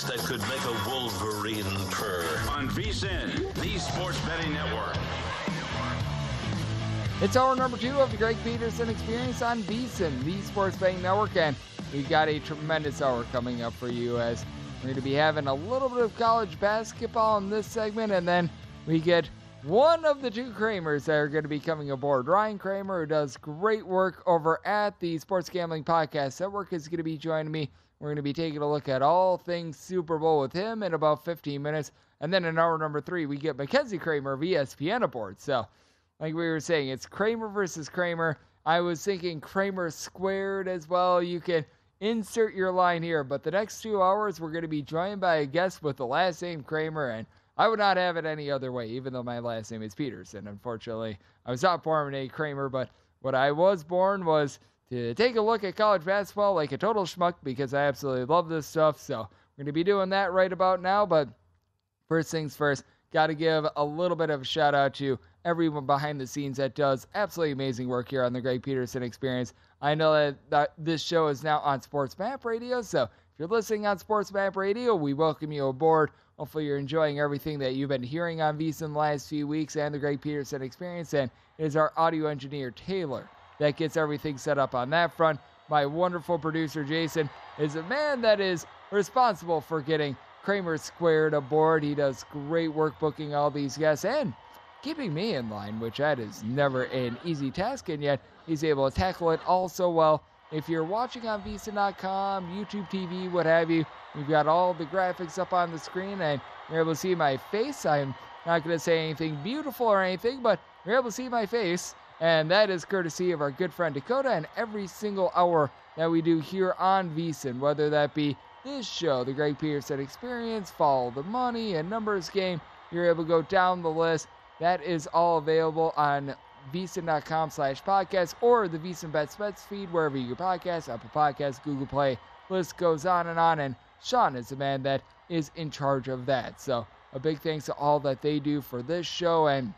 Had voice that could make a wolverine purr. On VSIN, the Sports Betting Network. It's hour number two of the Greg Peterson Experience on VSIN, the Sports Betting Network, and we've got a tremendous hour coming up for you as we're going to be having a little bit of college basketball in this segment, and then we get one of the two Kramers that are going to be coming aboard. Ryan Kramer, who does great work over at the Sports Gambling Podcast Network, is going to be joining me. We're going to be taking a look at all things Super Bowl with him in about 15 minutes. And then in hour number three, we get Mackenzie Kramer of ESPN aboard. So, like we were saying, it's Kramer versus Kramer. I was thinking Kramer squared as well. You can insert your line here, but the next two hours, we're going to be joined by a guest with the last name Kramer. And I would not have it any other way, even though my last name is Peterson. Unfortunately, I was not born a Kramer, but what I was born was to take a look at college basketball like a total schmuck because I absolutely love this stuff. So we're going to be doing that right about now. But first things first, got to give a little bit of a shout out to everyone behind the scenes that does absolutely amazing work here on the Greg Peterson Experience. I know that, that this show is now on Sports Map Radio, so if you're listening on Sports Map Radio, we welcome you aboard. Hopefully, you're enjoying everything that you've been hearing on VSIN in the last few weeks and the Greg Peterson Experience. And it is our audio engineer, Taylor, that gets everything set up on that front. My wonderful producer, Jason, is a man that is responsible for getting Kramer squared aboard. He does great work booking all these guests and keeping me in line, which that is never an easy task, and yet he's able to tackle it all so well. If you're watching on VSIN.com, YouTube TV, what have you, we've got all the graphics up on the screen, and you're able to see my face. I'm not going to say anything beautiful or anything, but you're able to see my face, and that is courtesy of our good friend Dakota and every single hour that we do here on VSIN, whether that be this show, the Greg Peterson Experience, Follow the Money, and Numbers Game. You're able to go down the list. That is all available on vsin.com slash podcast or the VSIN Bets Bets feed, wherever you get Apple Podcasts, Google Play. List goes on and on. And Sean is the man that is in charge of that. So a big thanks to all that they do for this show. And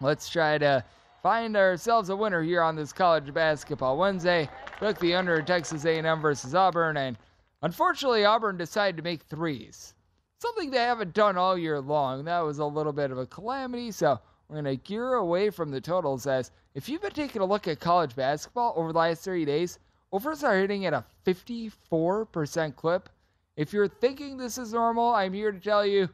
let's try to find ourselves a winner here on this college basketball Wednesday. Took the under Texas A&M versus Auburn, and unfortunately, Auburn decided to make threes. Something they haven't done all year long. That was a little bit of a calamity. So we're going to gear away from the totals. As if you've been taking a look at college basketball over the last 30 days, overs are hitting at a 54% clip. If you're thinking this is normal, I'm here to tell you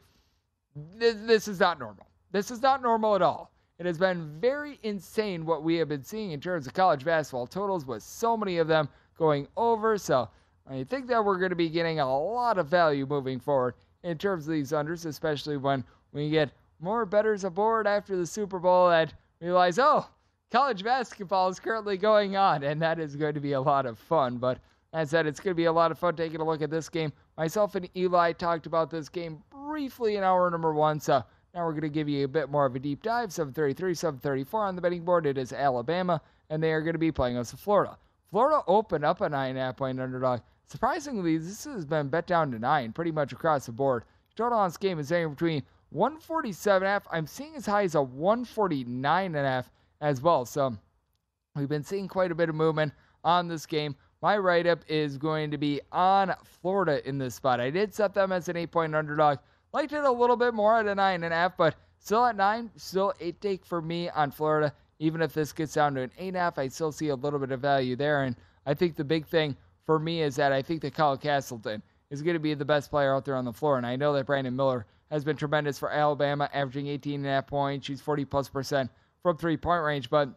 th- this is not normal. This is not normal at all. It has been very insane what we have been seeing in terms of college basketball totals, with so many of them going over. So I think that we're going to be getting a lot of value moving forward in terms of these unders, especially when we get more betters aboard after the Super Bowl and realize, oh, college basketball is currently going on, and that is going to be a lot of fun. But as I said, it's going to be a lot of fun taking a look at this game. Myself and Eli talked about this game briefly in hour number one, so now we're going to give you a bit more of a deep dive. 733, 734 on the betting board. It is Alabama, and they are going to be playing us in Florida. Florida opened up a nine and a half point underdog. Surprisingly, this has been bet down to nine pretty much across the board. Total on this game is anywhere between 147 and a half. I'm seeing as high as a 149 and a half as well. So we've been seeing quite a bit of movement on this game. My write up is going to be on Florida in this spot. I did set them as an eight point underdog. Liked it a little bit more at a nine and a half, but still at nine, still eight take for me on Florida. Even if this gets down to an eight and a half, I still see a little bit of value there. And I think the big thing for me is that I think that Kyle Castleton is going to be the best player out there on the floor. And I know that Brandon Miller has been tremendous for Alabama, averaging 18 and a half points. She's 40 plus percent from three point range. But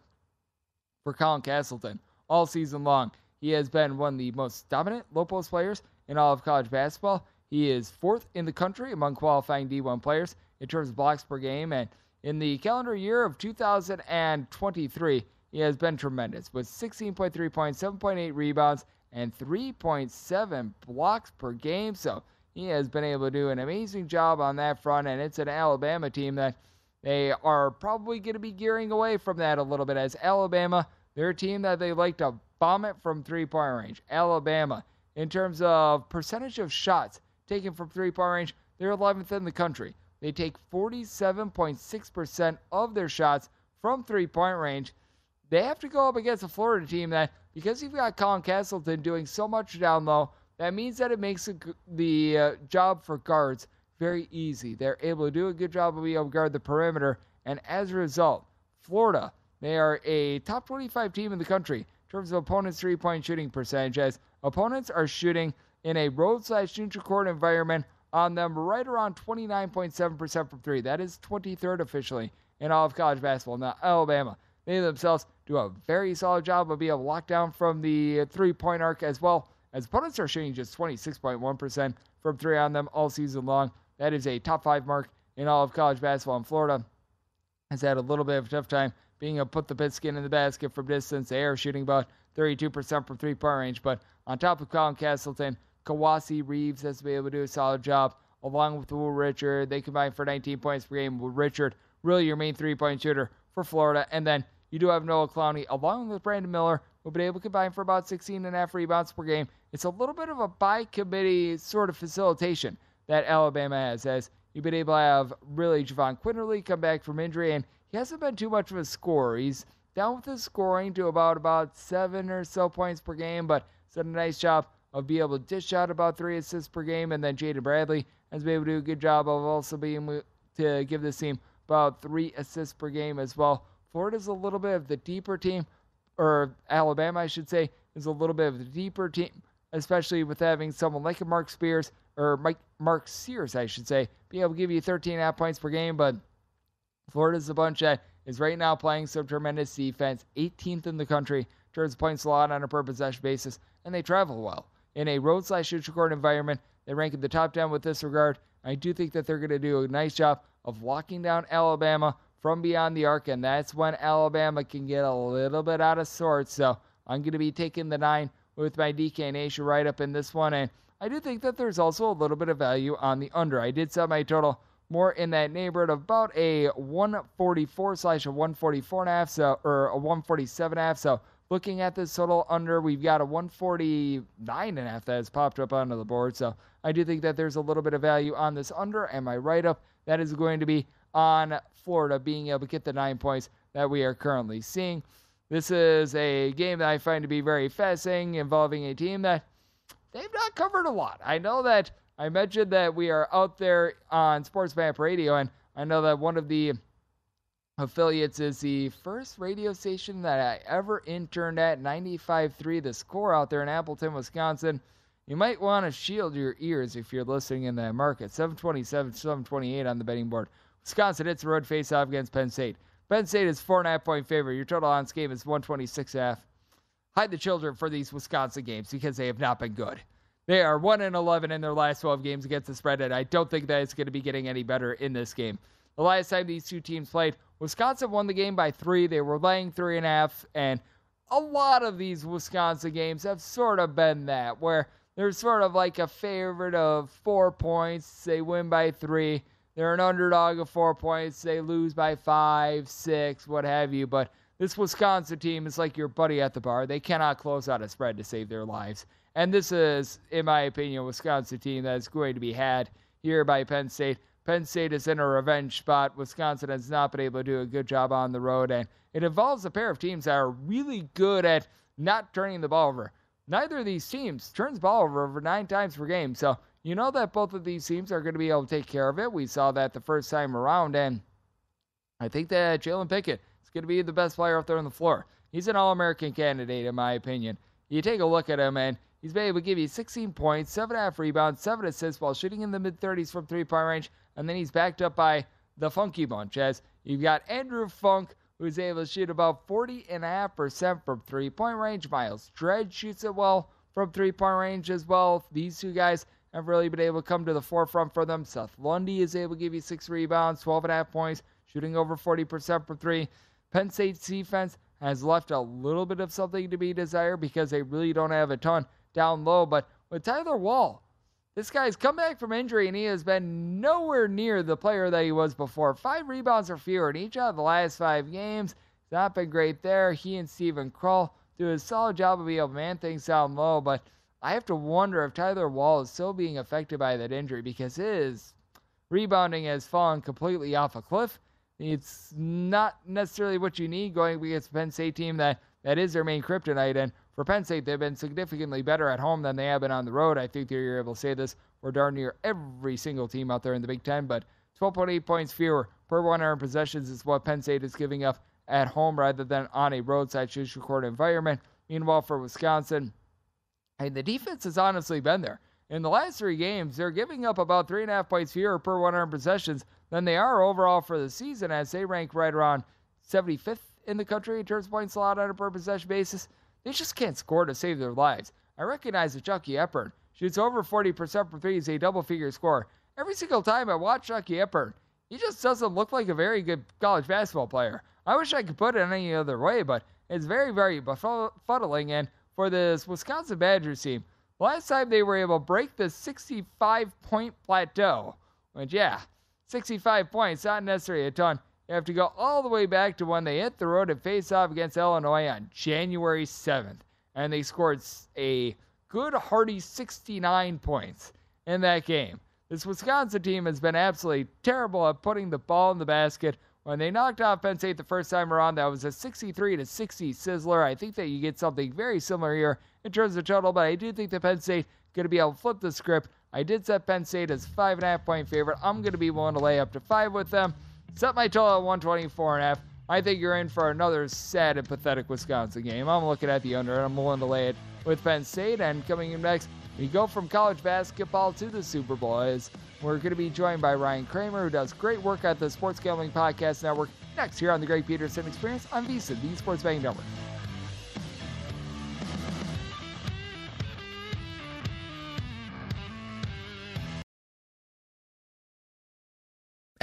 for Colin Castleton, all season long, he has been one of the most dominant low post players in all of college basketball. He is fourth in the country among qualifying D1 players in terms of blocks per game. And in the calendar year of 2023, he has been tremendous with 16.3 points, 7.8 rebounds, and 3.7 blocks per game. So he has been able to do an amazing job on that front. And it's an Alabama team that they are probably going to be gearing away from that a little bit as Alabama, they're team that they like to bomb it from three point range. Alabama, in terms of percentage of shots taken from three point range, they're 11th in the country. They take 47.6% of their shots from three point range. They have to go up against a Florida team that, because you've got Colin Castleton doing so much down low, that means that it makes the uh, job for guards very easy. They're able to do a good job of being able to guard the perimeter, and as a result, Florida, they are a top 25 team in the country in terms of opponents' three point shooting percentage, as opponents are shooting in a road slash neutral court environment on them right around 29.7% from three. That is 23rd officially in all of college basketball. Now, Alabama, they themselves do a very solid job of being able to lock down from the three point arc as well, as opponents are shooting just 26.1% from three on them all season long. That is a top five mark in all of college basketball in Florida. Has had a little bit of a tough time being able to put the piston in the basket from distance. They are shooting about 32% from three point range. But on top of Colin Castleton, Kowacie Reeves has been able to do a solid job, along with Will Richard. They combine for 19 points per game. Will Richard, really your main three point shooter for Florida. And then you do have Noah Clowney, along with Brandon Miller, who've been able to combine for about 16 and a half rebounds per game. It's a little bit of a by committee sort of facilitation that Alabama has, as you've been able to have really Jahvon Quinerly come back from injury, and he hasn't been too much of a scorer. He's down with his scoring to about about seven or so points per game, but he's done a nice job of being able to dish out about three assists per game, and then Jaden Bradley has been able to do a good job of also being able to give this team about three assists per game as well. Florida's a little bit of the deeper team, or Alabama, I should say, is a little bit of the deeper team, especially with having someone like a Mark Spears or Mike Mark Sears, I should say, be able to give you 13 and a half points per game. But Florida's a bunch that is right now playing some tremendous defense, 18th in the country, turns points a lot on a per possession basis, and they travel well in a road slash neutral court environment. They rank in the top 10 with this regard. I do think that they're going to do a nice job of locking down Alabama from beyond the arc, and that's when Alabama can get a little bit out of sorts. So I'm going to be taking the nine with my DK Nation right up in this one, and I do think that there's also a little bit of value on the under. I did set my total more in that neighborhood of about a 144 slash a 144 and a half, so or a 147 and a half. So looking at this total under, we've got a 149 and a half that has popped up onto the board. So I do think that there's a little bit of value on this under, and my write up that is going to be on Florida being able to get the nine points that we are currently seeing. This is a game that I find to be very fascinating, involving a team that they've not covered a lot. I know that I mentioned that we are out there on Sports Map Radio, and I know that one of the affiliates is the first radio station that I ever interned at 95.3 The Score out there in Appleton, Wisconsin. You might want to shield your ears if you're listening in that market. 727, 728 on the betting board. Wisconsin hits the road face off against Penn State. Penn State is four and a half point favorite. Your total on this game is 126 and half. Hide the children for these Wisconsin games because they have not been good. They are 1 and 11 in their last 12 games against the spread, and I don't think that it's going to be getting any better in this game. The last time these two teams played, Wisconsin won the game by three. They were laying three and a half, and a lot of these Wisconsin games have sort of been that, where they're sort of like a favorite of four points. They win by three. They're an underdog of four points. They lose by five, six, what have you. But this Wisconsin team is like your buddy at the bar. They cannot close out a spread to save their lives. And this is, in my opinion, a Wisconsin team that is going to be had here by Penn State. Penn State is in a revenge spot. Wisconsin has not been able to do a good job on the road, and it involves a pair of teams that are really good at not turning the ball over. Neither of these teams turns the ball over over nine times per game, so you know that both of these teams are going to be able to take care of it. We saw that the first time around, and I think that Jalen Pickett is going to be the best player out there on the floor. He's an All American candidate, in my opinion. You take a look at him, and he's been able to give you 16 points, 7.5 rebounds, 7 assists while shooting in the mid 30s from three point range and then he's backed up by the Funky Bunch as you've got Andrew Funk, who's able to shoot about 40.5% from three point range. Myles Dread shoots it well from three point range as well. These two guys have really been able to come to the forefront for them. Seth Lundy is able to give you six rebounds, 12.5 points, shooting over 40% from three. Penn State's defense has left a little bit of something to be desired because they really don't have a ton down low. But with Tyler Wahl, this guy's come back from injury and he has been nowhere near the player that he was before. Five rebounds or fewer in each of the last five games. It's not been great there. He and Steven Crowl do a solid job of being able to man things down low, but I have to wonder if Tyler Wahl is still being affected by that injury because his rebounding has fallen completely off a cliff. It's not necessarily what you need going against a Penn State team that, that is their main kryptonite. And for Penn State, they've been significantly better at home than they have been on the road. I think you're able to say this for darn near every single team out there in the Big Ten, but 12.8 points fewer per 100 possessions is what Penn State is giving up at home rather than on a roadside social court environment. Meanwhile, for Wisconsin, and the defense has honestly been there. In the last three games, they're giving up about three and a half points fewer per 100 possessions than they are overall for the season, as they rank right around 75th in the country in terms of points allowed on a per possession basis. They just can't score to save their lives. I recognize that Chucky Hepburn shoots over 40% from threes, a double figure score. Every single time I watch Chucky Hepburn, he just doesn't look like a very good college basketball player. I wish I could put it any other way, but it's very, very befuddling. And for this Wisconsin Badgers team, last time they were able to break the 65 point plateau, which, yeah, 65 points, not necessarily a ton. You have to go all the way back to when they hit the road and face off against Illinois on January 7th. And they scored a good, hearty 69 points in that game. This Wisconsin team has been absolutely terrible at putting the ball in the basket. When they knocked off Penn State the first time around, that was a 63 to 60 sizzler. I think that you get something very similar here in terms of total, but I do think that Penn State going to be able to flip the script. I did set Penn State as five and a half point favorite. I'm going to be willing to lay up to five with them. Set my total at 124 and a half. I think you're in for another sad and pathetic Wisconsin game. I'm looking at the under, and I'm willing to lay it with Penn State. And coming in next, we go from college basketball to the Super Bowl. We're going to be joined by Ryan Kramer, who does great work at the Sports Gambling Podcast Network. Next, here on the Greg Peterson Experience on VSiN, the Sports Betting Network.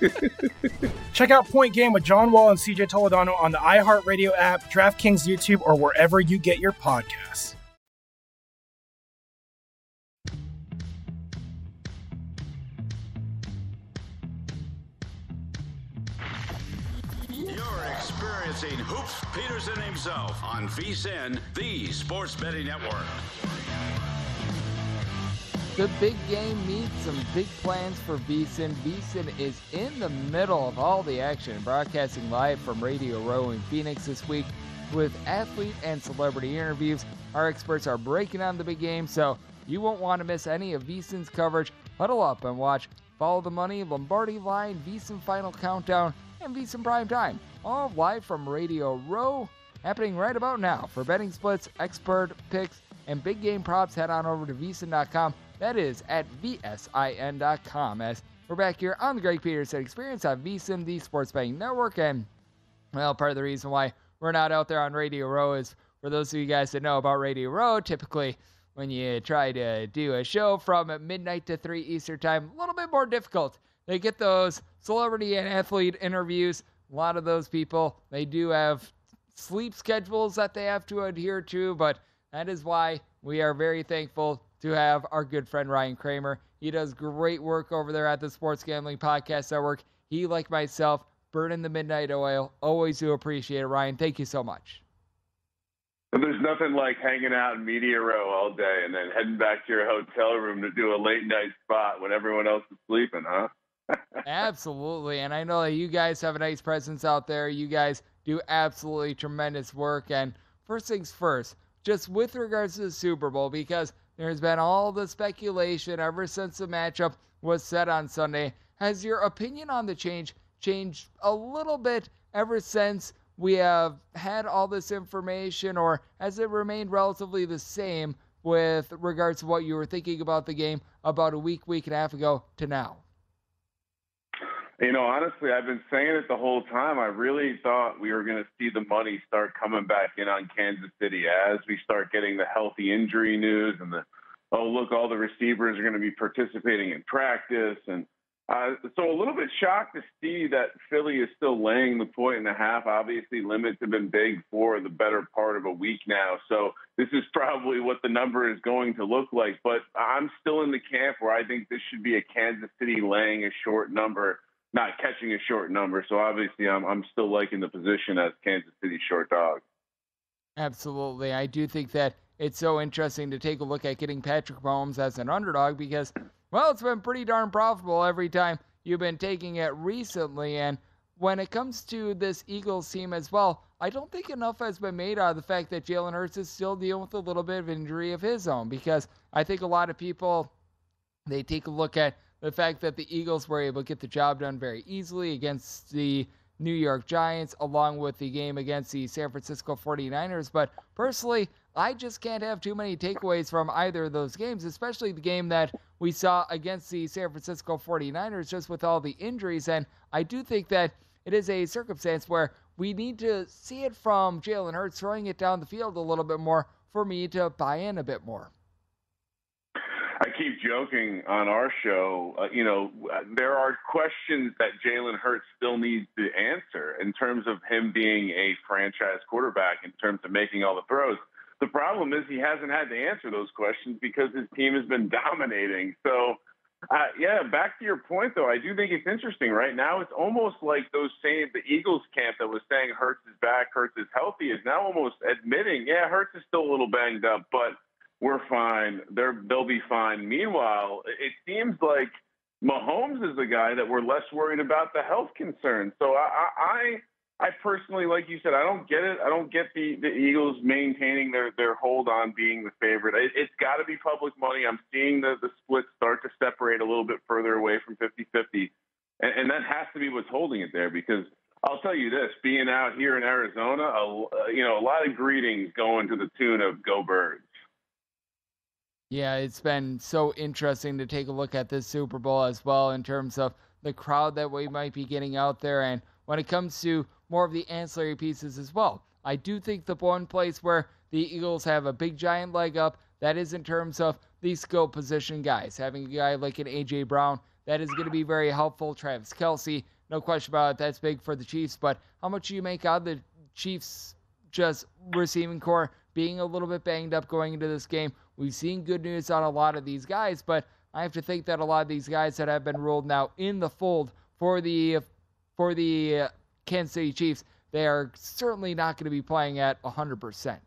Check out Point Game with John Wall and CJ Toledano on the iHeartRadio app, DraftKings YouTube, or wherever you get your podcasts. You're experiencing Hoops Peterson himself on VSIN, the Sports Betting Network. The big game meets some big plans for VSIN. VSIN is in the middle of all the action, broadcasting live from Radio Row in Phoenix this week with athlete and celebrity interviews. Our experts are breaking down the big game, so you won't want to miss any of VSIN's coverage. Huddle up and watch Follow the Money, Lombardi Line, VSIN Final Countdown, and VSIN Prime Time, all live from Radio Row, happening right about now. For betting splits, expert picks, and big game props, head on over to VSIN.com that is at VSIN.com. As we're back here on the Greg Peterson Experience on VSIN, the Sports Betting Network. And, well, part of the reason why we're not out there on Radio Row is for those of you guys that know about Radio Row, typically when you try to do a show from midnight to 3 Eastern Time, a little bit more difficult. They get those celebrity and athlete interviews. A lot of those people, they do have sleep schedules that they have to adhere to, but that is why we are very thankful to have our good friend Ryan Kramer. He does great work over there at the Sports Gambling Podcast Network. He, like myself, burning the midnight oil. Always do appreciate it, Ryan. Thank you so much. There's nothing like hanging out in media row all day and then heading back to your hotel room to do a late night spot when everyone else is sleeping, huh? absolutely. And I know that you guys have a nice presence out there. You guys do absolutely tremendous work. And first things first, just with regards to the Super Bowl, because there's been all the speculation ever since the matchup was set on Sunday. Has your opinion on the change changed a little bit ever since we have had all this information, or has it remained relatively the same with regards to what you were thinking about the game about a week, week and a half ago to now? You know, honestly, I've been saying it the whole time. I really thought we were going to see the money start coming back in on Kansas City as we start getting the healthy injury news and the, oh, look, all the receivers are going to be participating in practice. And uh, so a little bit shocked to see that Philly is still laying the point and a half. Obviously, limits have been big for the better part of a week now. So this is probably what the number is going to look like. But I'm still in the camp where I think this should be a Kansas City laying a short number not catching a short number. So obviously, I'm I'm still liking the position as Kansas City short dog. Absolutely, I do think that it's so interesting to take a look at getting Patrick Mahomes as an underdog because, well, it's been pretty darn profitable every time you've been taking it recently. And when it comes to this Eagles team as well, I don't think enough has been made out of the fact that Jalen Hurts is still dealing with a little bit of injury of his own because I think a lot of people they take a look at the fact that the Eagles were able to get the job done very easily against the New York Giants, along with the game against the San Francisco 49ers. But personally, I just can't have too many takeaways from either of those games, especially the game that we saw against the San Francisco 49ers, just with all the injuries. And I do think that it is a circumstance where we need to see it from Jalen Hurts throwing it down the field a little bit more for me to buy in a bit more. I keep joking on our show. Uh, you know, there are questions that Jalen Hurts still needs to answer in terms of him being a franchise quarterback, in terms of making all the throws. The problem is he hasn't had to answer those questions because his team has been dominating. So, uh, yeah, back to your point though, I do think it's interesting. Right now, it's almost like those same the Eagles camp that was saying Hurts is back, Hurts is healthy, is now almost admitting, yeah, Hurts is still a little banged up, but we're fine. They're they'll be fine. Meanwhile, it seems like Mahomes is the guy that we're less worried about the health concerns. So I, I I personally, like you said, I don't get it. I don't get the, the Eagles maintaining their, their hold on being the favorite. It, has got to be public money. I'm seeing the, the split start to separate a little bit further away from 50 50. And, and that has to be what's holding it there because I'll tell you this being out here in Arizona, a, you know, a lot of greetings going to the tune of Go Birds. Yeah, it's been so interesting to take a look at this Super Bowl as well in terms of the crowd that we might be getting out there and when it comes to more of the ancillary pieces as well. I do think the one place where the Eagles have a big giant leg up, that is in terms of the skill position guys. Having a guy like an A.J. Brown, that is going to be very helpful. Travis Kelce, no question about it, that's big for the Chiefs. But how much do you make out of the Chiefs just receiving core being a little bit banged up going into this game? We've seen good news on a lot of these guys, but I have to think that a lot of these guys that have been ruled now in the fold for the for the Kansas City Chiefs, they are certainly not going to be playing at 100%.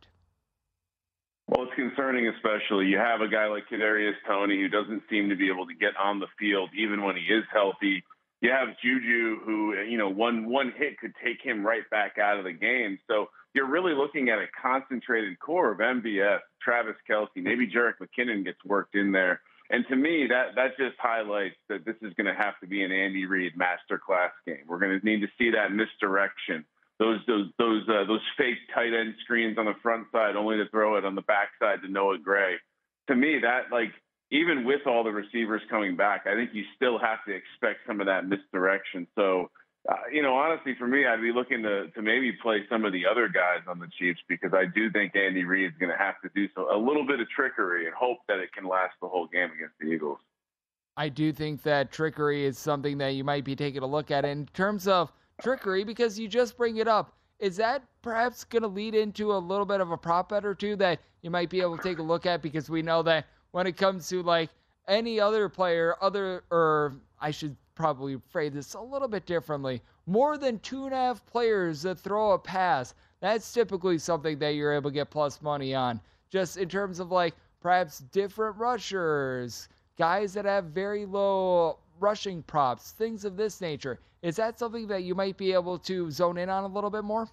Well, it's concerning, especially you have a guy like Kadarius Toney who doesn't seem to be able to get on the field even when he is healthy. You have Juju, who you know one one hit could take him right back out of the game. So you're really looking at a concentrated core of MVS, Travis Kelce, maybe Jerick McKinnon gets worked in there. And to me, that that just highlights that this is going to have to be an Andy Reid masterclass game. We're going to need to see that misdirection, those those those uh, those fake tight end screens on the front side, only to throw it on the backside to Noah Gray. To me, that like even with all the receivers coming back, I think you still have to expect some of that misdirection. So uh, you know, honestly, for me, I'd be looking to to maybe play some of the other guys on the Chiefs because I do think Andy Reid is going to have to do so a little bit of trickery and hope that it can last the whole game against the Eagles. I do think that trickery is something that you might be taking a look at in terms of trickery because you just bring it up. Is that perhaps going to lead into a little bit of a prop bet or two that you might be able to take a look at because we know that when it comes to like any other player, other or I should probably phrase this a little bit differently. More than two and a half players that throw a pass, that's typically something that you're able to get plus money on. Just in terms of like perhaps different rushers, guys that have very low rushing props, things of this nature. Is that something that you might be able to zone in on a little bit more?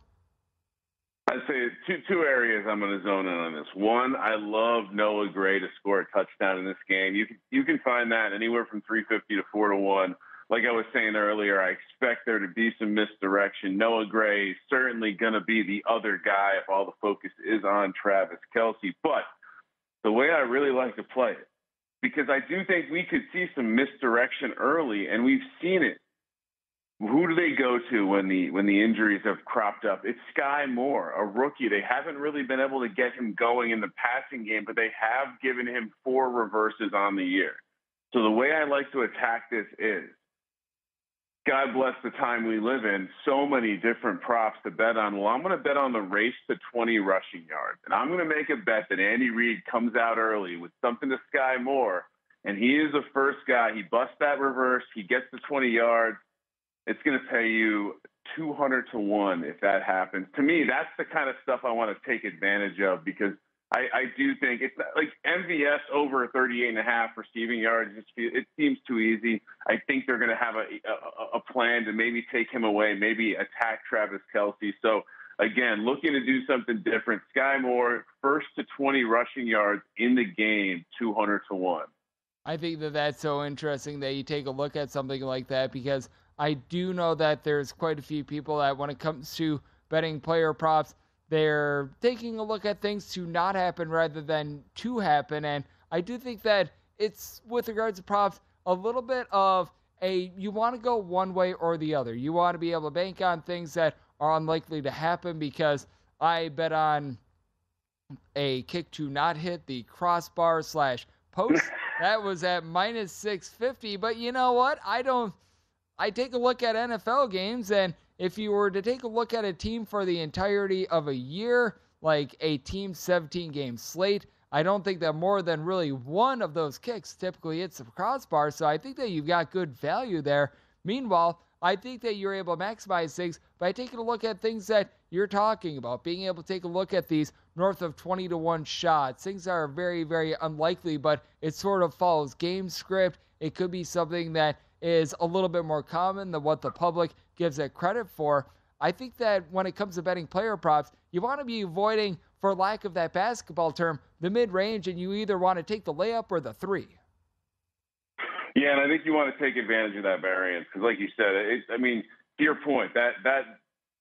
I'd say two two areas I'm going to zone in on this. One, I love Noah Gray to score a touchdown in this game. You can you can find that anywhere from 350 to four to one like I was saying earlier, I expect there to be some misdirection. Noah Gray is certainly going to be the other guy if all the focus is on Travis Kelce. But the way I really like to play it, because I do think we could see some misdirection early, and we've seen it. Who do they go to when the when the injuries have cropped up? It's Sky Moore, a rookie. They haven't really been able to get him going in the passing game, but they have given him four reverses on the year. So the way I like to attack this is God bless the time we live in, so many different props to bet on. Well, I'm going to bet on the race to 20 rushing yards. And I'm going to make a bet that Andy Reid comes out early with something to Sky Moore. And he is the first guy. He busts that reverse. He gets the 20 yards. It's going to pay you 200 to 1 if that happens. To me, that's the kind of stuff I want to take advantage of because – I, I do think it's like MVS over 38 and a half receiving yards. It seems too easy. I think they're going to have a, a, a plan to maybe take him away, maybe attack Travis Kelce. So again, looking to do something different. Sky Moore, first to 20 rushing yards in the game, 200 to 1. I think that that's so interesting that you take a look at something like that because I do know that there's quite a few people that when it comes to betting player props, they're taking a look at things to not happen rather than to happen. And I do think that it's, with regards to props, a little bit of a you want to go one way or the other. You want to be able to bank on things that are unlikely to happen because I bet on a kick to not hit the crossbar slash post. That was at minus 650. But you know what? I don't. I take a look at NFL games, and if you were to take a look at a team for the entirety of a year, like a team 17 game slate, I don't think that more than really one of those kicks typically hits the crossbar. So I think that you've got good value there. Meanwhile, I think that you're able to maximize things by taking a look at things that you're talking about, being able to take a look at these north of 20 to 1 shots. Things are very, very unlikely, but it sort of follows game script. It could be something that is a little bit more common than what the public gives it credit for. I think that when it comes to betting player props, you want to be avoiding, for lack of that basketball term, the mid range, and you either want to take the layup or the three. Yeah, and I think you want to take advantage of that variance because, like you said, it, I mean, to your point, that that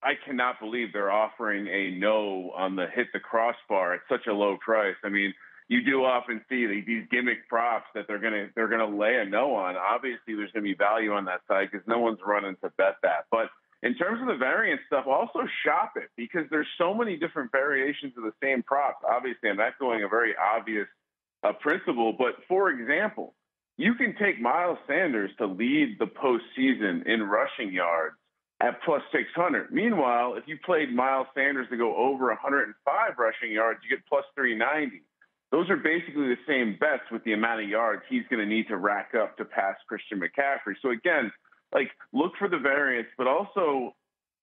I cannot believe they're offering a no on the hit the crossbar at such a low price. I mean, you do often see these gimmick props that they're gonna they're gonna lay a no on. Obviously, there's gonna be value on that side because no one's running to bet that. But in terms of the variance stuff, also shop it because there's so many different variations of the same props. Obviously, I'm echoing a very obvious uh, principle, but for example, you can take Miles Sanders to lead the postseason in rushing yards at plus 600. Meanwhile, if you played Miles Sanders to go over 105 rushing yards, you get plus 390. Those are basically the same bets with the amount of yards he's going to need to rack up to pass Christian McCaffrey. So again, like look for the variance, but also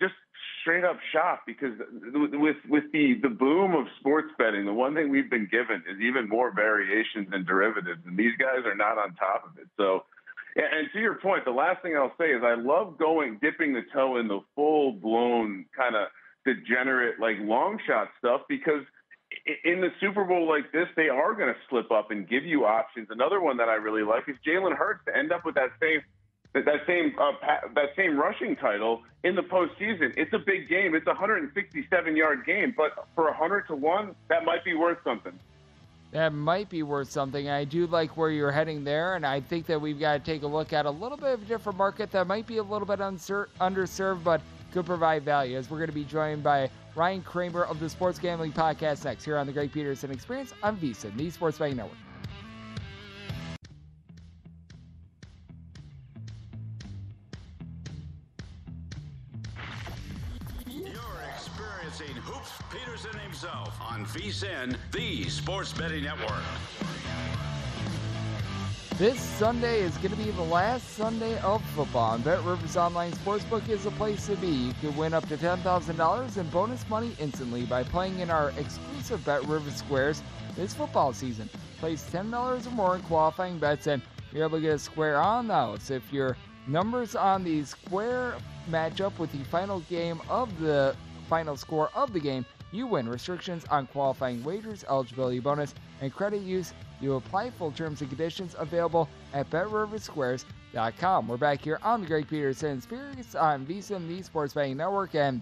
just straight up shop because with with the the boom of sports betting, the one thing we've been given is even more variations and derivatives, and these guys are not on top of it. So and to your point, the last thing I'll say is I love going dipping the toe in the full blown kind of degenerate like long shot stuff because in the Super Bowl like this, they are going to slip up and give you options. Another one that I really like is Jalen Hurts to end up with that same that same uh, that same rushing title in the postseason. It's a big game. It's a 167 yard game, but for a hundred to one, that might be worth something that might be worth something. I do like where you're heading there, and I think that we've got to take a look at a little bit of a different market that might be a little bit unser- underserved, but could provide value. As we're going to be joined by Ryan Kramer of the Sports Gambling Podcast next here on the Greg Peterson Experience on VSiN, the Sports Betting Network. You're experiencing Hoops Peterson himself on VSiN, the Sports Betting Network. This Sunday is going to be the last Sunday of football, and Bet Rivers Online Sportsbook is a place to be. You can win up to $10,000 in bonus money instantly by playing in our exclusive Bet Rivers Squares this football season. Place $10 or more in qualifying bets, and you're able to get a square on those. If your numbers on the square match up with the final game of the final score of the game, you win. Restrictions on qualifying wagers, eligibility bonus, and credit use. You apply full terms and conditions available at BetRiverSquares.com. We're back here on the Greg Peterson Experience on VSiN, the Sports Betting Network, and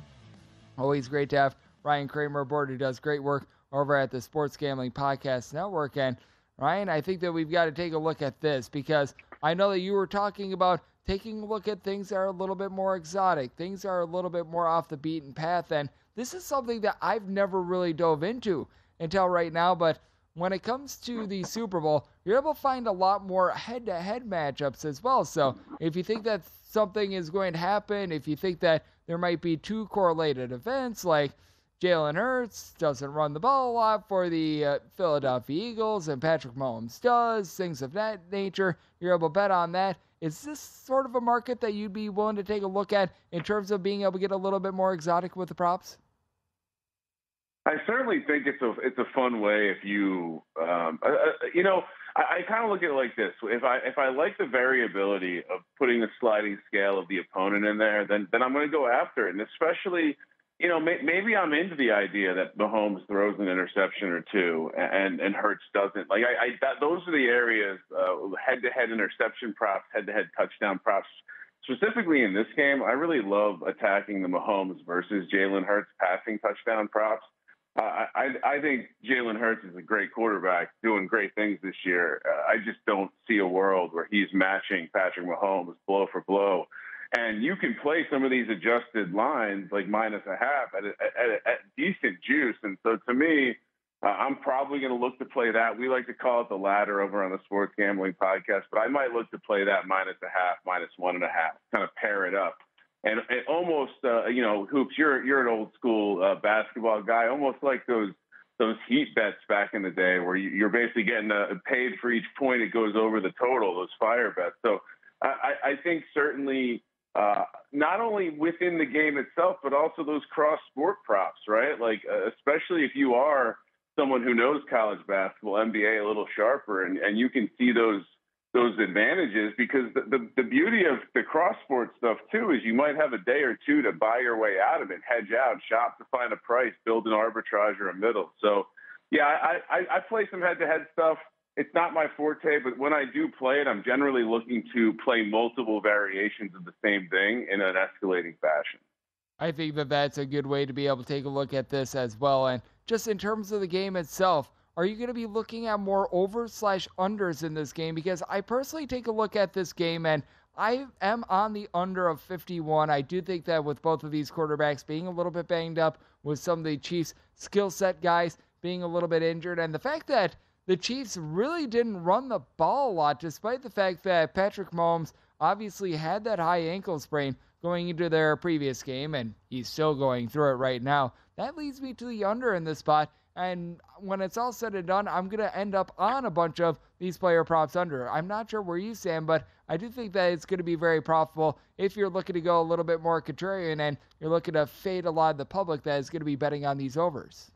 always great to have Ryan Kramer aboard who does great work over at the Sports Gambling Podcast Network. And Ryan, I think that we've got to take a look at this because I know that you were talking about taking a look at things that are a little bit more exotic, things are a little bit more off the beaten path, and this is something that I've never really dove into until right now, but when it comes to the Super Bowl, you're able to find a lot more head to head matchups as well. So if you think that something is going to happen, if you think that there might be two correlated events like Jalen Hurts doesn't run the ball a lot for the uh, Philadelphia Eagles and Patrick Mahomes does, things of that nature, you're able to bet on that. Is this sort of a market that you'd be willing to take a look at in terms of being able to get a little bit more exotic with the props? I certainly think it's a it's a fun way if you um, uh, uh you know I, I kind of look at it like this. If I if I like the variability of putting the sliding scale of the opponent in there then then I'm going to go after it. And especially you know may, maybe I'm into the idea that Mahomes throws an interception or two and and Hurts doesn't. Like I, I that, those are the areas head to head interception props head to head touchdown props. Specifically in this game, I really love attacking the Mahomes versus Jalen Hurts passing touchdown props. I, I, think Jalen Hurts is a great quarterback, doing great things this year. Uh, I just don't see a world where he's matching Patrick Mahomes blow for blow. And you can play some of these adjusted lines like minus a half at, at, at, at decent juice. And so to me, Uh, I'm probably going to look to play that. We like to call it the ladder over on the Sports Gambling Podcast, but I might look to play that minus a half, minus one and a half, kind of pair it up. And, and almost, uh, you know, hoops. You're you're an old school uh, basketball guy, almost like those those heat bets back in the day, where you, you're basically getting uh, paid for each point it goes over the total. Those fire bets. So I, I think certainly uh, not only within the game itself, but also those cross sport props, right? Like uh, especially if you are someone who knows college basketball, NBA a little sharper, and, and you can see those those advantages because the, the, the beauty of the cross sport stuff too is you might have a day or two to buy your way out of it, hedge out, shop to find a price, build an arbitrage or a middle. So yeah, I, I, I play some head to head stuff. It's not my forte, but when I do play it, I'm generally looking to play multiple variations of the same thing in an escalating fashion. I think that that's a good way to be able to take a look at this as well. And just in terms of the game itself, are you going to be looking at more overs slash unders in this game? Because I personally take a look at this game and I am on the under of 51. I do think that with both of these quarterbacks being a little bit banged up, with some of the Chiefs' skill set guys being a little bit injured, and the fact that the Chiefs really didn't run the ball a lot, despite the fact that Patrick Mahomes obviously had that high ankle sprain going into their previous game, and he's still going through it right now. That leads me to the under in this spot. And when it's all said and done, I'm going to end up on a bunch of these player props under. I'm not sure where you stand, but I do think that it's going to be very profitable if you're looking to go a little bit more contrarian and you're looking to fade a lot of the public that is going to be betting on these overs.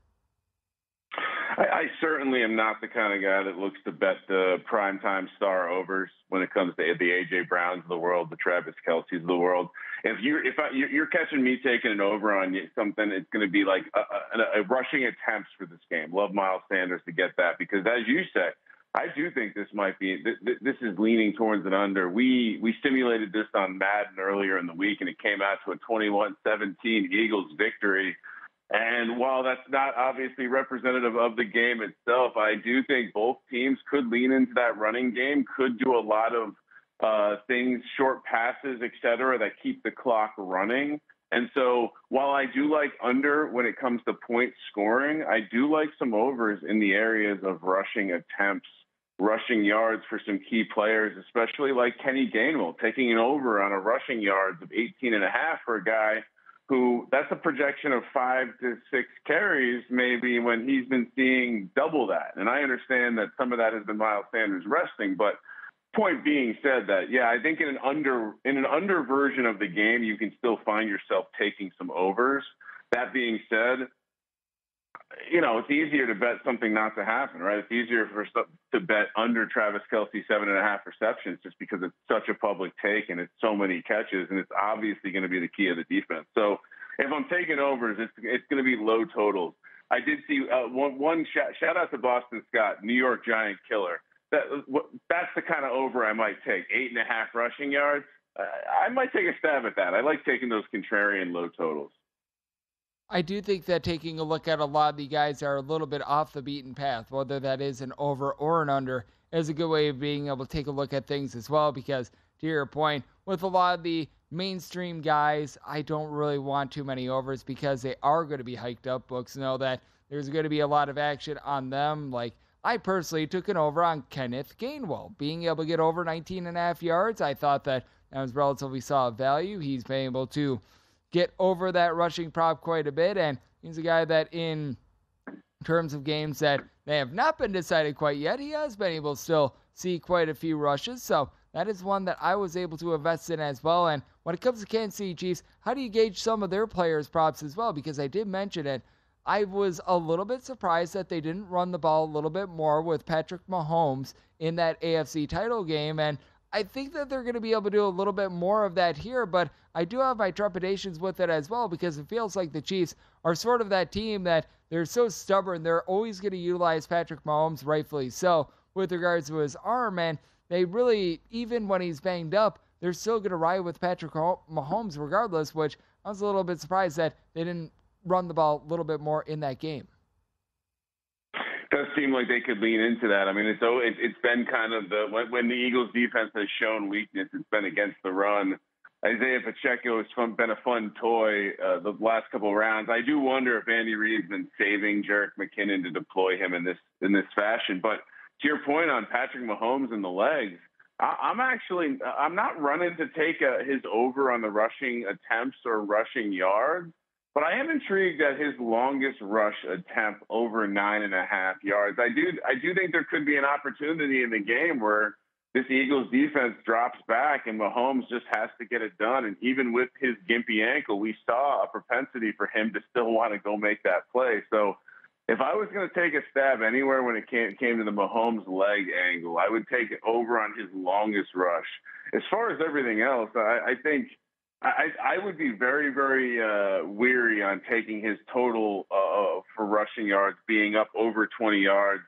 I, I certainly am not the kind of guy that looks to bet the primetime star overs when it comes to the AJ Browns of the world, the Travis Kelce's of the world. If you if I, you're catching me taking an over on something, it's going to be like a, a, a rushing attempts for this game. Love Miles Sanders to get that because, as you say, I do think this might be this is leaning towards an under. We we simulated this on Madden earlier in the week, and it came out to a 21-17 Eagles victory. And while that's not obviously representative of the game itself, I do think both teams could lean into that running game, could do a lot of uh, things, short passes, et cetera, that keep the clock running. And so while I do like under when it comes to point scoring, I do like some overs in the areas of rushing attempts, rushing yards for some key players, especially like Kenny Gainwell, taking an over on a rushing yards of 18 and a half for a guy who that's a projection of five to six carries maybe when he's been seeing double that. And I understand that some of that has been Miles Sanders resting, but point being said that yeah, I think in an under in an under version of the game you can still find yourself taking some overs. That being said, you know, it's easier to bet something not to happen, right? It's easier for to bet under Travis Kelce seven and a half receptions just because it's such a public take and it's so many catches and it's obviously going to be the key of the defense. So if I'm taking overs, it's it's going to be low totals. I did see uh, one one shout, shout out to Boston Scott, New York Giant killer. That that's the kind of over I might take. Eight and a half rushing yards. Uh, I might take a stab at that. I like taking those contrarian low totals. I do think that taking a look at a lot of the guys are a little bit off the beaten path, whether that is an over or an under, is a good way of being able to take a look at things as well. Because to your point, with a lot of the mainstream guys, I don't really want too many overs because they are going to be hiked up. Books know that there's going to be a lot of action on them. Like I personally took an over on Kenneth Gainwell, being able to get over 19 and a half yards. I thought that that was relatively solid value. He's been able to get over that rushing prop quite a bit. And he's a guy that, in terms of games that they have not been decided quite yet, he has been able to still see quite a few rushes. So that is one that I was able to invest in as well. And when it comes to Kansas City Chiefs, how do you gauge some of their players' props as well? Because I did mention it. I was a little bit surprised that they didn't run the ball a little bit more with Patrick Mahomes in that AFC title game. And I think that they're going to be able to do a little bit more of that here, but I do have my trepidations with it as well because it feels like the Chiefs are sort of that team that they're so stubborn. They're always going to utilize Patrick Mahomes, rightfully so, with regards to his arm. And they really, even when he's banged up, they're still going to ride with Patrick Mahomes regardless, which I was a little bit surprised that they didn't run the ball a little bit more in that game does seem like they could lean into that. I mean, it's it's been kind of the when, when the Eagles defense has shown weakness, it's been against the run. Isaiah Pacheco has fun, been a fun toy uh, the last couple rounds. I do wonder if Andy Reid's been saving Jerick McKinnon to deploy him in this in this fashion. But to your point on Patrick Mahomes and the legs, I, am actually I'm not running to take a, his over on the rushing attempts or rushing yards, but I am intrigued at his longest rush attempt over nine and a half yards. I do I do think there could be an opportunity in the game where this Eagles defense drops back and Mahomes just has to get it done. And even with his gimpy ankle, we saw a propensity for him to still want to go make that play. So if I was going to take a stab anywhere when it came, to the Mahomes leg angle, I would take it over on his longest rush. As far as everything else, I, I think I, I would be very, very uh, weary on taking his total uh, for rushing yards being up over 20 yards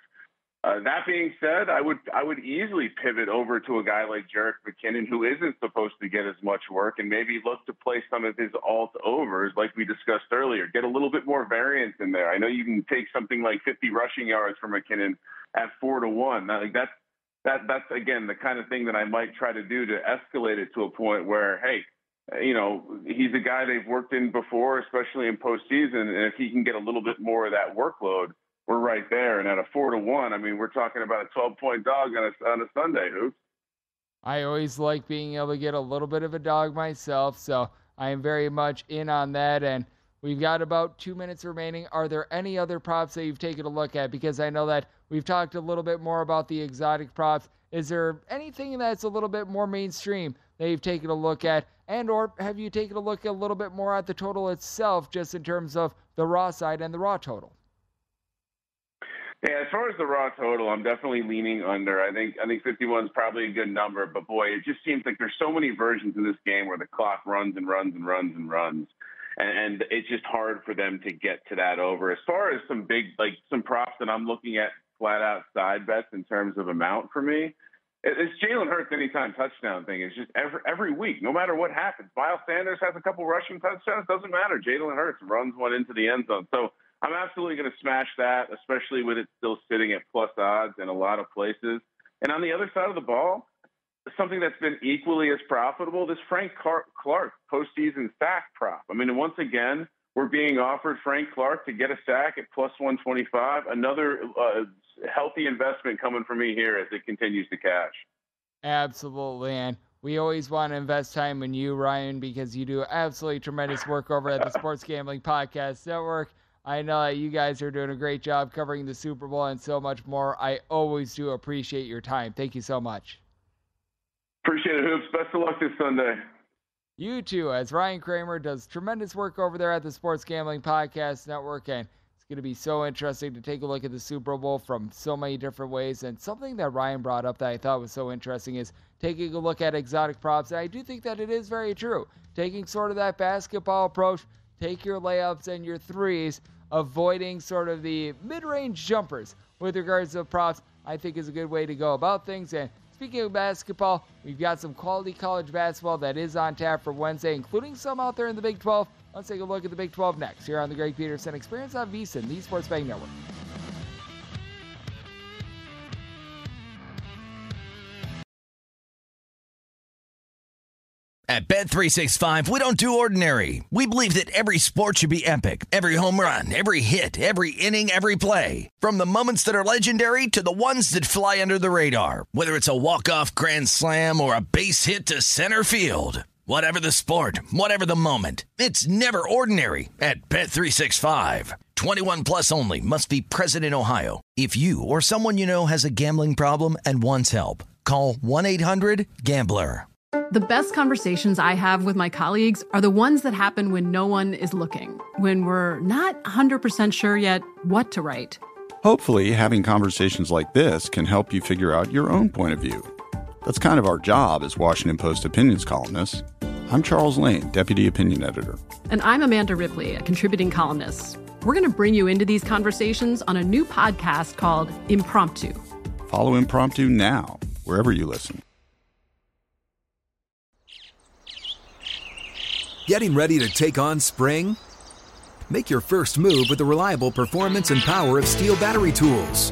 uh, that being said, I would I would easily pivot over to a guy like Jerick McKinnon, who isn't supposed to get as much work, and maybe look to play some of his alt overs, like we discussed earlier. Get a little bit more variance in there. I know you can take something like 50 rushing yards from McKinnon at four to one. Like that's that that's again the kind of thing that I might try to do to escalate it to a point where, hey, you know, he's a guy they've worked in before, especially in postseason, and if he can get a little bit more of that workload we're right there. And at a four to one, I mean, we're talking about a 12 point dog on a, on a Sunday, hoops. I always like being able to get a little bit of a dog myself, so I am very much in on that. And we've got about two minutes remaining. Are there any other props that you've taken a look at? Because I know that we've talked a little bit more about the exotic props. Is there anything that's a little bit more mainstream that you've taken a look at? And or have you taken a look a little bit more at the total itself, just in terms of the raw side and the raw total? Yeah, as far as the raw total, I'm definitely leaning under. I think I think 51 is probably a good number, but boy, it just seems like there's so many versions of this game where the clock runs and runs and runs and runs, and, and it's just hard for them to get to that over. As far as some big like some props that I'm looking at flat out side bets in terms of amount for me, it's Jalen Hurts anytime touchdown thing. It's just every every week, no matter what happens. Miles Sanders has a couple rushing touchdowns, doesn't matter. Jalen Hurts runs one into the end zone, so. I'm absolutely going to smash that, especially with it still sitting at plus odds in a lot of places. And on the other side of the ball, something that's been equally as profitable, this Frank Clark postseason sack prop. I mean, once again, we're being offered Frank Clark to get a sack at plus 125. Another uh, healthy investment coming for me here as it continues to cash. Absolutely. And we always want to invest time in you, Ryan, because you do absolutely tremendous work over at the Sports Gambling Podcast Network. I know that you guys are doing a great job covering the Super Bowl and so much more. I always do appreciate your time. Thank you so much. Appreciate it, Hoops. Best of luck this Sunday. You too, as Ryan Kramer does tremendous work over there at the Sports Gambling Podcast Network. And going to be so interesting to take a look at the Super Bowl from so many different ways. And something that Ryan brought up that I thought was so interesting is taking a look at exotic props. And I do think that it is very true. Taking sort of that basketball approach take your layups and your threes, avoiding sort of the mid range jumpers with regards to props, I think is a good way to go about things. And speaking of basketball, we've got some quality college basketball that is on tap for Wednesday, including some out there in the Big 12. Let's take a look at the Big 12 next here on the Greg Peterson Experience on VSIN, the Sports Betting Network. At Bet365, we don't do ordinary. We believe that every sport should be epic. Every home run, every hit, every inning, every play. From the moments that are legendary to the ones that fly under the radar. Whether it's a walk-off grand slam or a base hit to center field. Whatever the sport, whatever the moment. It's never ordinary at Bet365. 21 plus only must be present in Ohio. If you or someone you know has a gambling problem and wants help, call 1-800-GAMBLER. The best conversations I have with my colleagues are the ones that happen when no one is looking, when we're not 100% sure yet what to write. Hopefully, having conversations like this can help you figure out your own point of view. That's kind of our job as Washington Post opinions columnists. I'm Charles Lane, Deputy Opinion Editor. And I'm Amanda Ripley, a contributing columnist. We're going to bring you into these conversations on a new podcast called Impromptu. Follow Impromptu now, wherever you listen. Getting ready to take on spring? Make your first move with the reliable performance and power of STIHL battery tools.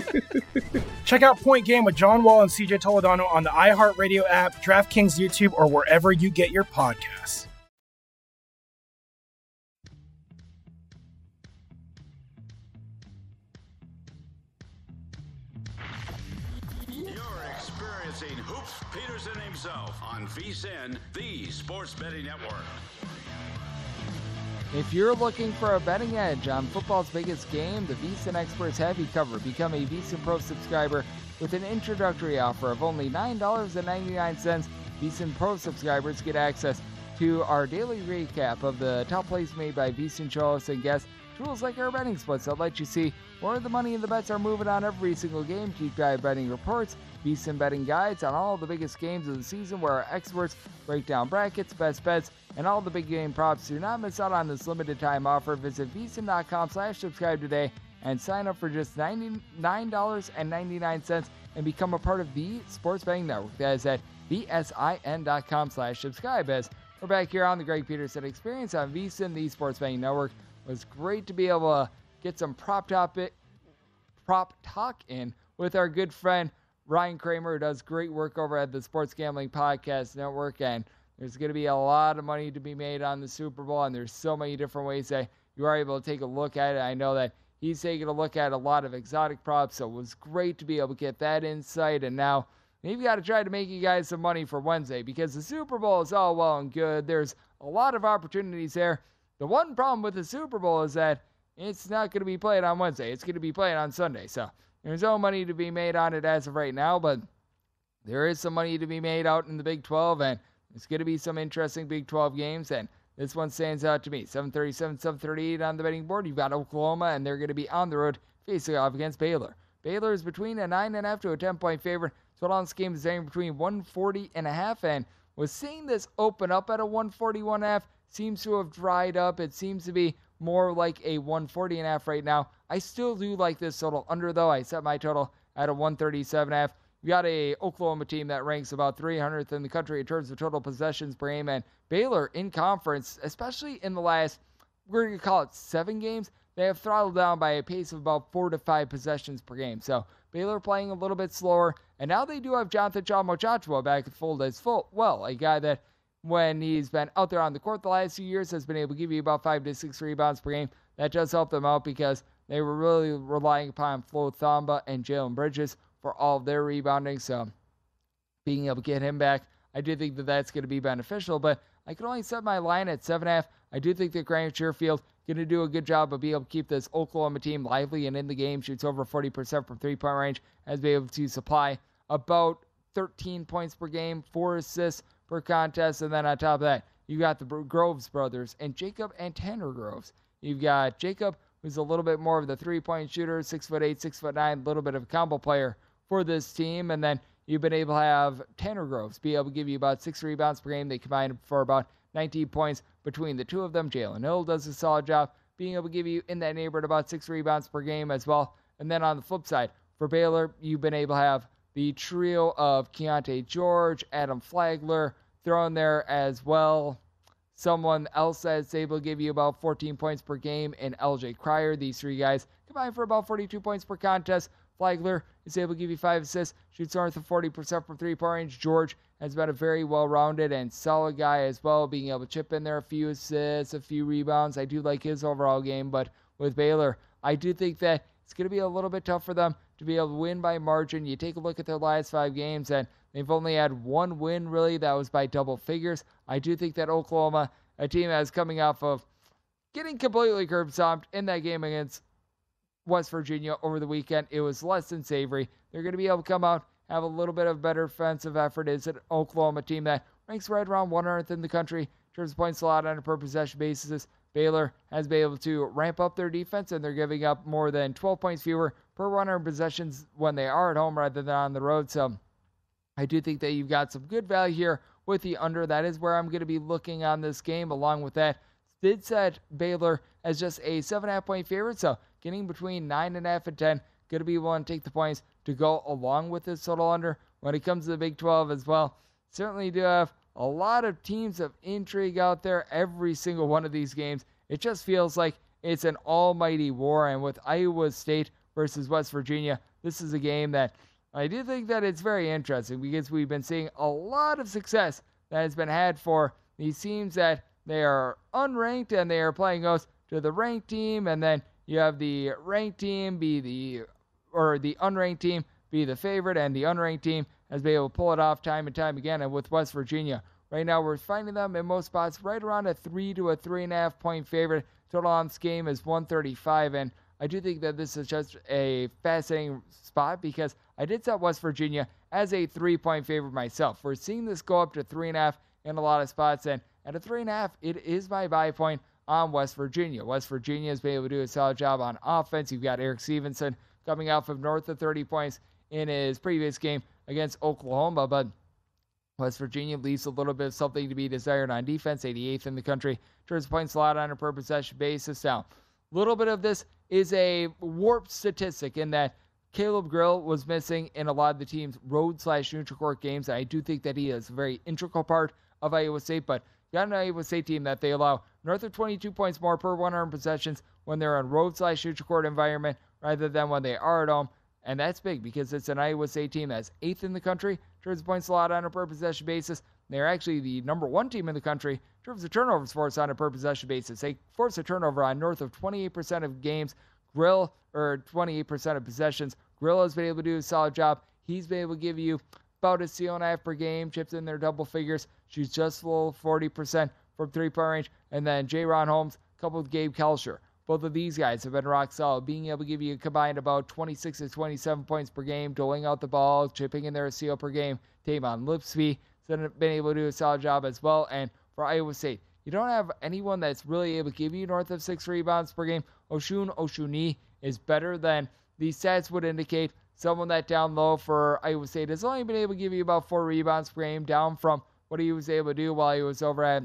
Check out Point Game with John Wall and CJ Toledano on the iHeartRadio app, DraftKings YouTube, or wherever you get your podcasts. You're experiencing Hoops Peterson himself on VSIN, the Sports Betting Network. If you're looking for a betting edge on football's biggest game, the VSiN experts have you covered. Become a VSiN Pro subscriber with an introductory offer of only $9.99. VSiN Pro subscribers get access to our daily recap of the top plays made by VSiN shows and guests, tools like our betting splits that let you see where the money and the bets are moving on every single game, deep dive betting reports, VSiN betting guides on all the biggest games of the season where our experts break down brackets, best bets, and all the big game props. Do not miss out on this limited time offer. Visit VSiN.com slash subscribe today and sign up for just $99.99 and become a part of the Sports Betting Network. That is at VSIN.com slash subscribe. As we're back here on the Greg Peterson Experience on VSiN, the Sports Betting Network. It was great to be able to get some prop topic prop talk in with our good friend Ryan Kramer, who does great work over at the Sports Gambling Podcast Network. And there's going to be a lot of money to be made on the Super Bowl, and there's so many different ways that you are able to take a look at it. I know that he's taking a look at a lot of exotic props, so it was great to be able to get that insight. And now we've got to try to make you guys some money for Wednesday because the Super Bowl is all well and good. There's a lot of opportunities there. The one problem with the Super Bowl is that it's not going to be played on Wednesday. It's going to be played on Sunday. So there's no money to be made on it as of right now, but there is some money to be made out in the Big 12, and it's going to be some interesting Big 12 games. And this one stands out to me 737, 738 on the betting board. You've got Oklahoma, and they're going to be on the road facing off against Baylor. Baylor is between a 9.5 to a 10 point favorite. So on this game is anywhere between 140 and a half. And was seeing this open up at a 141 half seems to have dried up. It seems to be more like a 140 and a half right now. I still do like this total under though. I set my total at a 137 and a half. You got a Oklahoma team that ranks about 300th in the country in terms of total possessions per game, and Baylor in conference, especially in the last, we're gonna call it seven games, they have throttled down by a pace of about four to five possessions per game. So Baylor playing a little bit slower, and now they do have Jonathan Tchamwa Tchatchoua back at full as full. Well, a guy that when he's been out there on the court the last few years has been able to give you about five to six rebounds per game. That does help them out because they were really relying upon Flo Thamba and Jalen Bridges for all their rebounding. So being able to get him back, I do think that that's going to be beneficial. But I can only set my line at seven and a half. I do think that Grant Sherfield going to do a good job of being able to keep this Oklahoma team lively and in the game. Shoots over 40% from three point range. Has been able to supply about 13 points per game, four assists per contest, and then on top of that, you got the Groves brothers and Jacob and Tanner Groves. You've got Jacob, who's a little bit more of the three-point shooter, six foot eight, six foot nine, a little bit of a combo player for this team, and then you've been able to have Tanner Groves be able to give you about six rebounds per game. They combine for about 19 points between the two of them. Jalen Hill does a solid job being able to give you in that neighborhood about six rebounds per game as well. And then on the flip side, for Baylor, you've been able to have the trio of Keyonte George, Adam Flagler thrown there as well. Someone else that's able to give you about 14 points per game and LJ Cryer. These three guys combine for about 42 points per contest. Flagler is able to give you five assists, shoots north of 40% from three point range. George has been a very well rounded and solid guy as well, being able to chip in there a few assists, a few rebounds. I do like his overall game, but with Baylor, I do think that it's going to be a little bit tough for them to be able to win by margin. You take a look at their last five games, and they've only had one win, really. That was by double figures. I do think that Oklahoma, a team that's coming off of getting completely curb stomped in that game against West Virginia over the weekend, it was less than savory. They're going to be able to come out, have a little bit of better offensive effort. It's an Oklahoma team that ranks right around 100th in the country in terms of points allowed on a per possession basis. Baylor has been able to ramp up their defense, and they're giving up more than 12 points fewer per 100 possessions when they are at home rather than on the road. So I do think that you've got some good value here with the under. That is where I'm going to be looking on this game. Along with that, did set Baylor as just a seven and a half point favorite. So getting between nine and a half and ten. Going to be willing to take the points to go along with this total under. When it comes to the Big 12 as well, certainly do have a lot of teams of intrigue out there. Every single one of these games, it just feels like it's an almighty war. And with Iowa State versus West Virginia, this is a game that I do think that it's very interesting because we've been seeing a lot of success that has been had for these teams that they are unranked and they are playing us to the ranked team, and then you have the ranked team be the or the unranked team be the favorite, and the unranked team has been able to pull it off time and time again. And with West Virginia, right now we're finding them in most spots right around a three to a three and a half point favorite. Total on this game is 135, and I do think that this is just a fascinating spot because I did set West Virginia as a three point favorite myself. We're seeing this go up to three and a half in a lot of spots, and at a three and a half, it is my buy point on West Virginia. West Virginia has been able to do a solid job on offense. You've got Erik Stevenson coming off of north of 30 points in his previous game against Oklahoma, but West Virginia leaves a little bit of something to be desired on defense, 88th in the country turns points allowed on a per possession basis. Now, a little bit of this is a warped statistic in that Caleb Grill was missing in a lot of the team's road slash neutral court games. I do think that he is a very integral part of Iowa State, but you got an Iowa State team that they allow north of 22 points more per 100 possessions when they're on road slash neutral court environment rather than when they are at home. And that's big because it's an Iowa State team that's eighth in the country turns points a lot on a per possession basis. They're actually the number one team in the country in terms of turnovers forced on a per possession basis. They force a turnover on north of 28% of games. Grill, or 28% of possessions. Grill has been able to do a solid job. He's been able to give you about a steal and a half per game, chips in their double figures. She's just below 40% from three point range. And then Jaren Holmes, coupled with Gabe Kalscheur. Both of these guys have been rock solid, being able to give you a combined about 26 to 27 points per game, doling out the ball, chipping in their steal per game. Tamin Lipsey has been able to do a solid job as well. And for Iowa State, you don't have anyone that's really able to give you north of six rebounds per game. Osun Osunniyi is better than the stats would indicate. Someone that down low for Iowa State has only been able to give you about four rebounds per game, down from what he was able to do while he was over at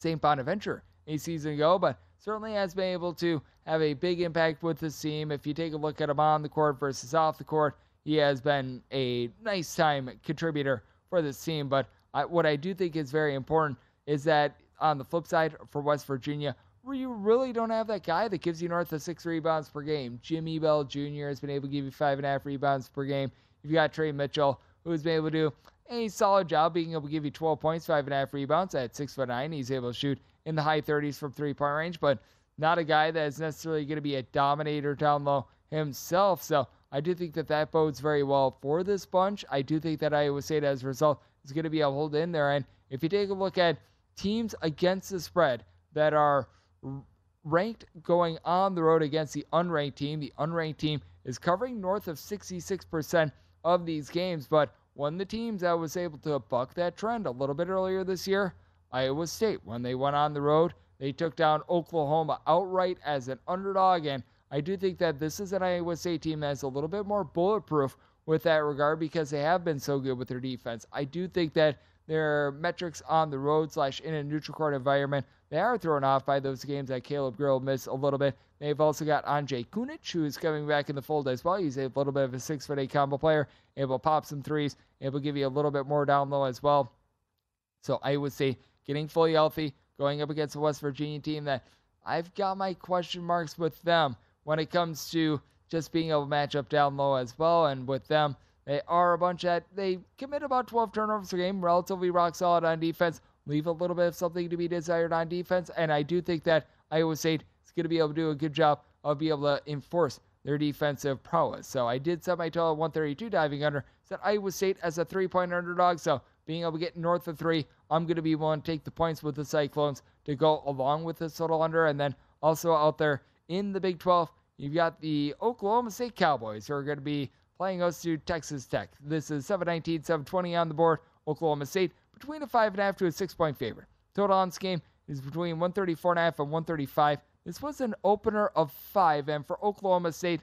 St. Bonaventure a season ago, but certainly has been able to have a big impact with this team. If you take a look at him on the court versus off the court, he has been a nice time contributor for this team. But I, what I do think is very important is that on the flip side for West Virginia, where you really don't have that guy that gives you north of six rebounds per game. Jimmy Bell Jr. has been able to give you five and a half rebounds per game. You've got Trey Mitchell, who's been able to do a solid job being able to give you 12 points, five and a half rebounds at six foot nine. He's able to shoot in the high 30s from three point range, but not a guy that is necessarily going to be a dominator down low himself. So I do think that that bodes very well for this bunch. I do think that Iowa State, as a result, is going to be able to hold in there. And if you take a look at teams against the spread that are ranked going on the road against the unranked team, the unranked team is covering north of 66% of these games. But one of the teams that was able to buck that trend a little bit earlier this year, Iowa State. When they went on the road, they took down Oklahoma outright as an underdog. And I do think that this is an Iowa State team that's a little bit more bulletproof with that regard because they have been so good with their defense. I do think that their metrics on the road slash in a neutral court environment, they are thrown off by those games that Caleb Grill missed a little bit. They've also got Anze Kunic, who is coming back in the fold as well. He's a little bit of a six foot eight combo player, able to pop some threes, able to give you a little bit more down low as well. So I would say getting fully healthy, going up against a West Virginia team that I've got my question marks with them when it comes to just being able to match up down low as well. And with them, They are a bunch that they commit about 12 turnovers a game, relatively rock solid on defense, leave a little bit of something to be desired on defense. And I do think that Iowa State is going to be able to do a good job of being able to enforce their defensive prowess. So I did set my total at 132 diving under. Set Iowa State as a three point underdog. So being able to get north of three, I'm going to be willing to take the points with the Cyclones to go along with this total under. And then also out there in the Big 12, you've got the Oklahoma State Cowboys who are going to be playing us to Texas Tech. This is 719, 720 on the board. Oklahoma State between a five and a half to a six point favorite. Total on this game is between 134 and a half and 135. This was an opener of five, and for Oklahoma State,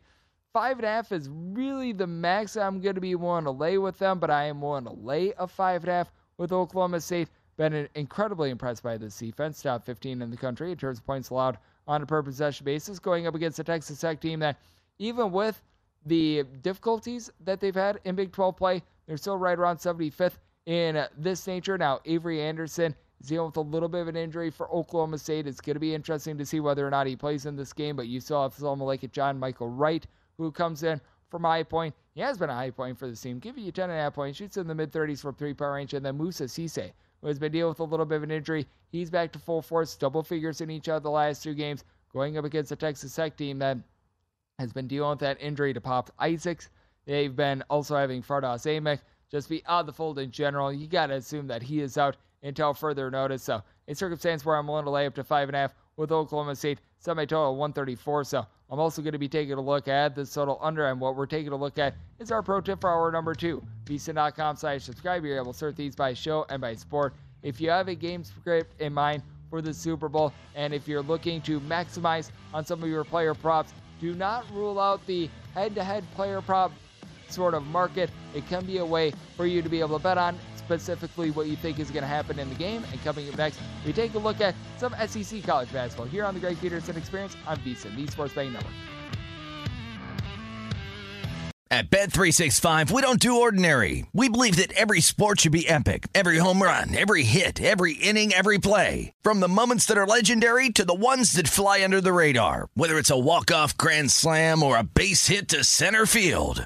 five and a half is really the max I'm going to be willing to lay with them, but I am willing to lay a five and a half with Oklahoma State. Been incredibly impressed by this defense, top 15 in the country in terms of points allowed on a per possession basis, going up against a Texas Tech team that, even with the difficulties that they've had in Big 12 play, they're still right around 75th in this nature. Now, Avery Anderson is dealing with a little bit of an injury for Oklahoma State. It's going to be interesting to see whether or not he plays in this game, but you still have someone like it, John Michael Wright, who comes in from high point. He has been a high point for this team, giving you 10.5 points, shoots in the mid 30s from three point range, and then Moussa Cisse, who has been dealing with a little bit of an injury. He's back to full force, double figures in each of the last two games, going up against the Texas Tech team that has been dealing with that injury to Pop Isaacs. They've been also having Fardaws Aimaq just be out of the fold in general. You got to assume that he is out until further notice. So, a circumstance where I'm willing to lay up to five and a half with Oklahoma State, semi total 134. So, I'm also going to be taking a look at the total under, and what we're taking a look at is our pro tip for hour number two. VSIN.com slash subscribe. You're able to sort these by show and by sport. If you have a game script in mind for the Super Bowl, and if you're looking to maximize on some of your player props, do not rule out the head to head player prop sort of market. It can be a way for you to be able to bet on specifically what you think is going to happen in the game. And coming up next, we take a look at some SEC college basketball here on the Greg Peterson Experience on VSIN, the Sports Betting Network. At Bet365, we don't do ordinary. We believe that every sport should be epic. Every home run, every hit, every inning, every play. From the moments that are legendary to the ones that fly under the radar. Whether it's a walk-off grand slam or a base hit to center field.